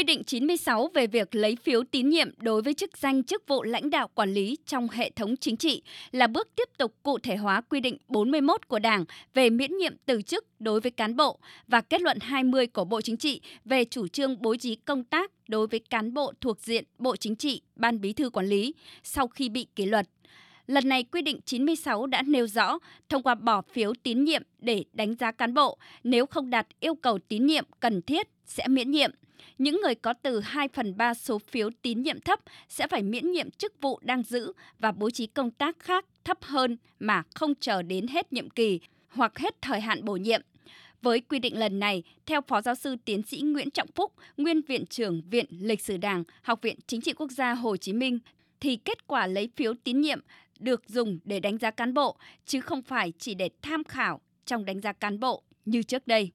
Quy định 96 về việc lấy phiếu tín nhiệm đối với chức danh chức vụ lãnh đạo quản lý trong hệ thống chính trị là bước tiếp tục cụ thể hóa quy định 41 của Đảng về miễn nhiệm từ chức đối với cán bộ và kết luận 20 của Bộ Chính trị về chủ trương bố trí công tác đối với cán bộ thuộc diện Bộ Chính trị, Ban Bí thư quản lý sau khi bị kỷ luật. Lần này quy định 96 đã nêu rõ thông qua bỏ phiếu tín nhiệm để đánh giá cán bộ, nếu không đạt yêu cầu tín nhiệm cần thiết sẽ miễn nhiệm. Những người có từ 2 phần 3 số phiếu tín nhiệm thấp sẽ phải miễn nhiệm chức vụ đang giữ và bố trí công tác khác thấp hơn mà không chờ đến hết nhiệm kỳ hoặc hết thời hạn bổ nhiệm. Với quy định lần này, theo Phó Giáo sư Tiến sĩ Nguyễn Trọng Phúc, Nguyên Viện trưởng Viện Lịch sử Đảng, Học viện Chính trị Quốc gia Hồ Chí Minh, thì kết quả lấy phiếu tín nhiệm được dùng để đánh giá cán bộ, chứ không phải chỉ để tham khảo trong đánh giá cán bộ như trước đây.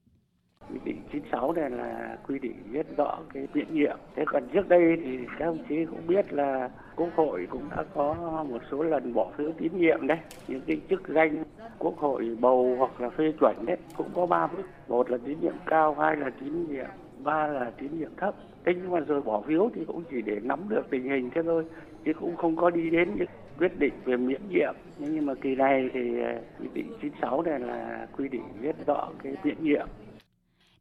Quy định 96 này là quy định rất rõ cái miễn nhiệm. Thế còn trước đây thì các ông chí cũng biết là Quốc hội cũng đã có một số lần bỏ phiếu tín nhiệm đấy. Những cái chức danh Quốc hội bầu hoặc là phê chuẩn đấy cũng có ba bước. Một là tín nhiệm cao, hai là tín nhiệm, ba là tín nhiệm thấp. Thế nhưng mà rồi bỏ phiếu thì cũng chỉ để nắm được tình hình thế thôi chứ cũng không có đi đến những quyết định về miễn nhiệm nhưng mà kỳ này thì à, quy định 96 này là quy định rất rõ cái miễn nhiệm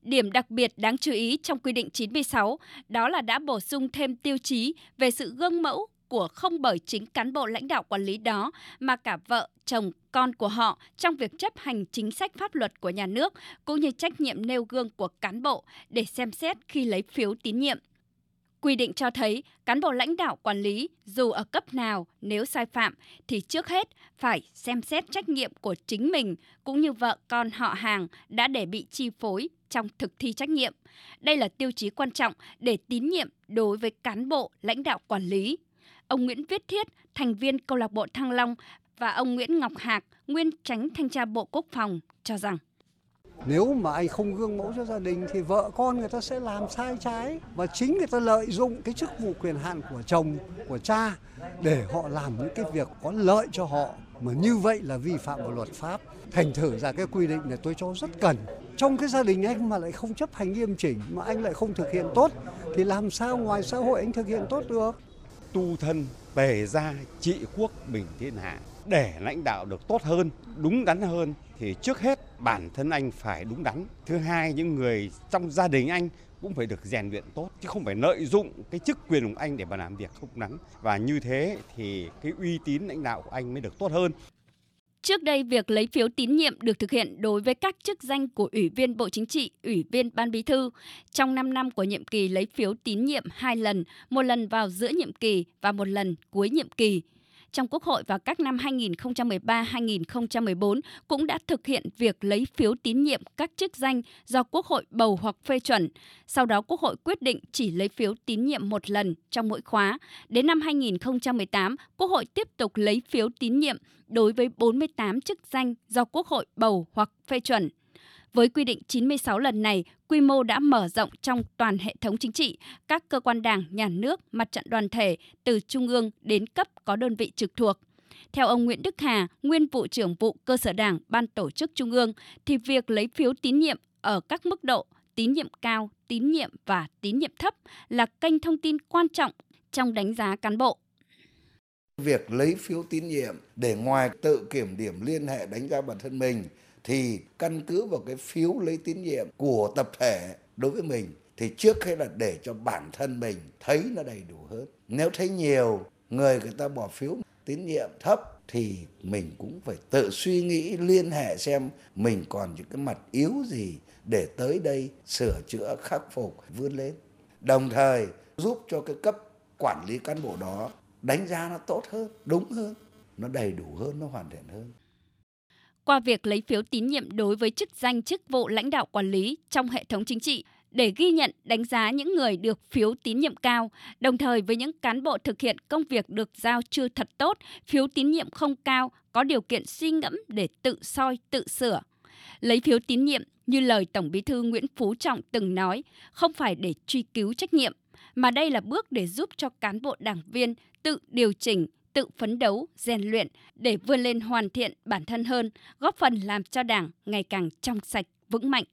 Điểm đặc biệt đáng chú ý trong quy định 96 đó là đã bổ sung thêm tiêu chí về sự gương mẫu của không bởi chính cán bộ lãnh đạo quản lý đó mà cả vợ, chồng, con của họ trong việc chấp hành chính sách pháp luật của nhà nước cũng như trách nhiệm nêu gương của cán bộ để xem xét khi lấy phiếu tín nhiệm. Quy định cho thấy cán bộ lãnh đạo quản lý dù ở cấp nào nếu sai phạm thì trước hết phải xem xét trách nhiệm của chính mình cũng như vợ con họ hàng đã để bị chi phối trong thực thi trách nhiệm. Đây là tiêu chí quan trọng để tín nhiệm đối với cán bộ lãnh đạo quản lý. Ông Nguyễn Viết Thiết, thành viên câu lạc bộ Thăng Long và ông Nguyễn Ngọc Hạc, nguyên tránh thanh tra Bộ Quốc phòng cho rằng nếu mà anh không gương mẫu cho gia đình thì vợ con người ta sẽ làm sai trái và chính người ta lợi dụng cái chức vụ quyền hạn của chồng, của cha để họ làm những cái việc có lợi cho họ mà như vậy là vi phạm vào luật pháp. Thành thử ra cái quy định này tôi cho rất cần. Trong cái gia đình anh mà lại không chấp hành nghiêm chỉnh mà anh lại không thực hiện tốt thì làm sao ngoài xã hội anh thực hiện tốt được? Tu thân, bề gia, trị quốc bình thiên hạ để lãnh đạo được tốt hơn, đúng đắn hơn thì trước hết bản thân anh phải đúng đắn. Thứ hai những người trong gia đình anh cũng phải được rèn luyện tốt chứ không phải lợi dụng cái chức quyền của anh để mà làm việc không đắn và như thế thì cái uy tín lãnh đạo của anh mới được tốt hơn. Trước đây, việc lấy phiếu tín nhiệm được thực hiện đối với các chức danh của Ủy viên Bộ Chính trị, Ủy viên Ban Bí thư. Trong 5 năm của nhiệm kỳ lấy phiếu tín nhiệm hai lần, một lần vào giữa nhiệm kỳ và một lần cuối nhiệm kỳ trong Quốc hội vào các năm 2013-2014 cũng đã thực hiện việc lấy phiếu tín nhiệm các chức danh do Quốc hội bầu hoặc phê chuẩn. Sau đó Quốc hội quyết định chỉ lấy phiếu tín nhiệm một lần trong mỗi khóa. Đến năm 2018, Quốc hội tiếp tục lấy phiếu tín nhiệm đối với 48 chức danh do Quốc hội bầu hoặc phê chuẩn. Với quy định 96 lần này, quy mô đã mở rộng trong toàn hệ thống chính trị, các cơ quan đảng, nhà nước, mặt trận đoàn thể từ trung ương đến cấp có đơn vị trực thuộc. Theo ông Nguyễn Đức Hà, nguyên vụ trưởng vụ cơ sở đảng, ban tổ chức trung ương, thì việc lấy phiếu tín nhiệm ở các mức độ tín nhiệm cao, tín nhiệm và tín nhiệm thấp là kênh thông tin quan trọng trong đánh giá cán bộ. Việc lấy phiếu tín nhiệm để ngoài tự kiểm điểm liên hệ đánh giá bản thân mình thì căn cứ vào cái phiếu lấy tín nhiệm của tập thể đối với mình, thì trước hết là để cho bản thân mình thấy nó đầy đủ hơn. Nếu thấy nhiều người người ta bỏ phiếu tín nhiệm thấp thì mình cũng phải tự suy nghĩ, liên hệ xem mình còn những cái mặt yếu gì để tới đây sửa chữa, khắc phục, vươn lên. Đồng thời giúp cho cái cấp quản lý cán bộ đó đánh giá nó tốt hơn, đúng hơn, nó đầy đủ hơn, nó hoàn thiện hơn qua việc lấy phiếu tín nhiệm đối với chức danh chức vụ lãnh đạo quản lý trong hệ thống chính trị để ghi nhận đánh giá những người được phiếu tín nhiệm cao, đồng thời với những cán bộ thực hiện công việc được giao chưa thật tốt, phiếu tín nhiệm không cao, có điều kiện suy ngẫm để tự soi, tự sửa. Lấy phiếu tín nhiệm như lời Tổng Bí thư Nguyễn Phú Trọng từng nói, không phải để truy cứu trách nhiệm, mà đây là bước để giúp cho cán bộ đảng viên tự điều chỉnh, tự phấn đấu, rèn luyện để vươn lên hoàn thiện bản thân hơn, góp phần làm cho Đảng ngày càng trong sạch, vững mạnh.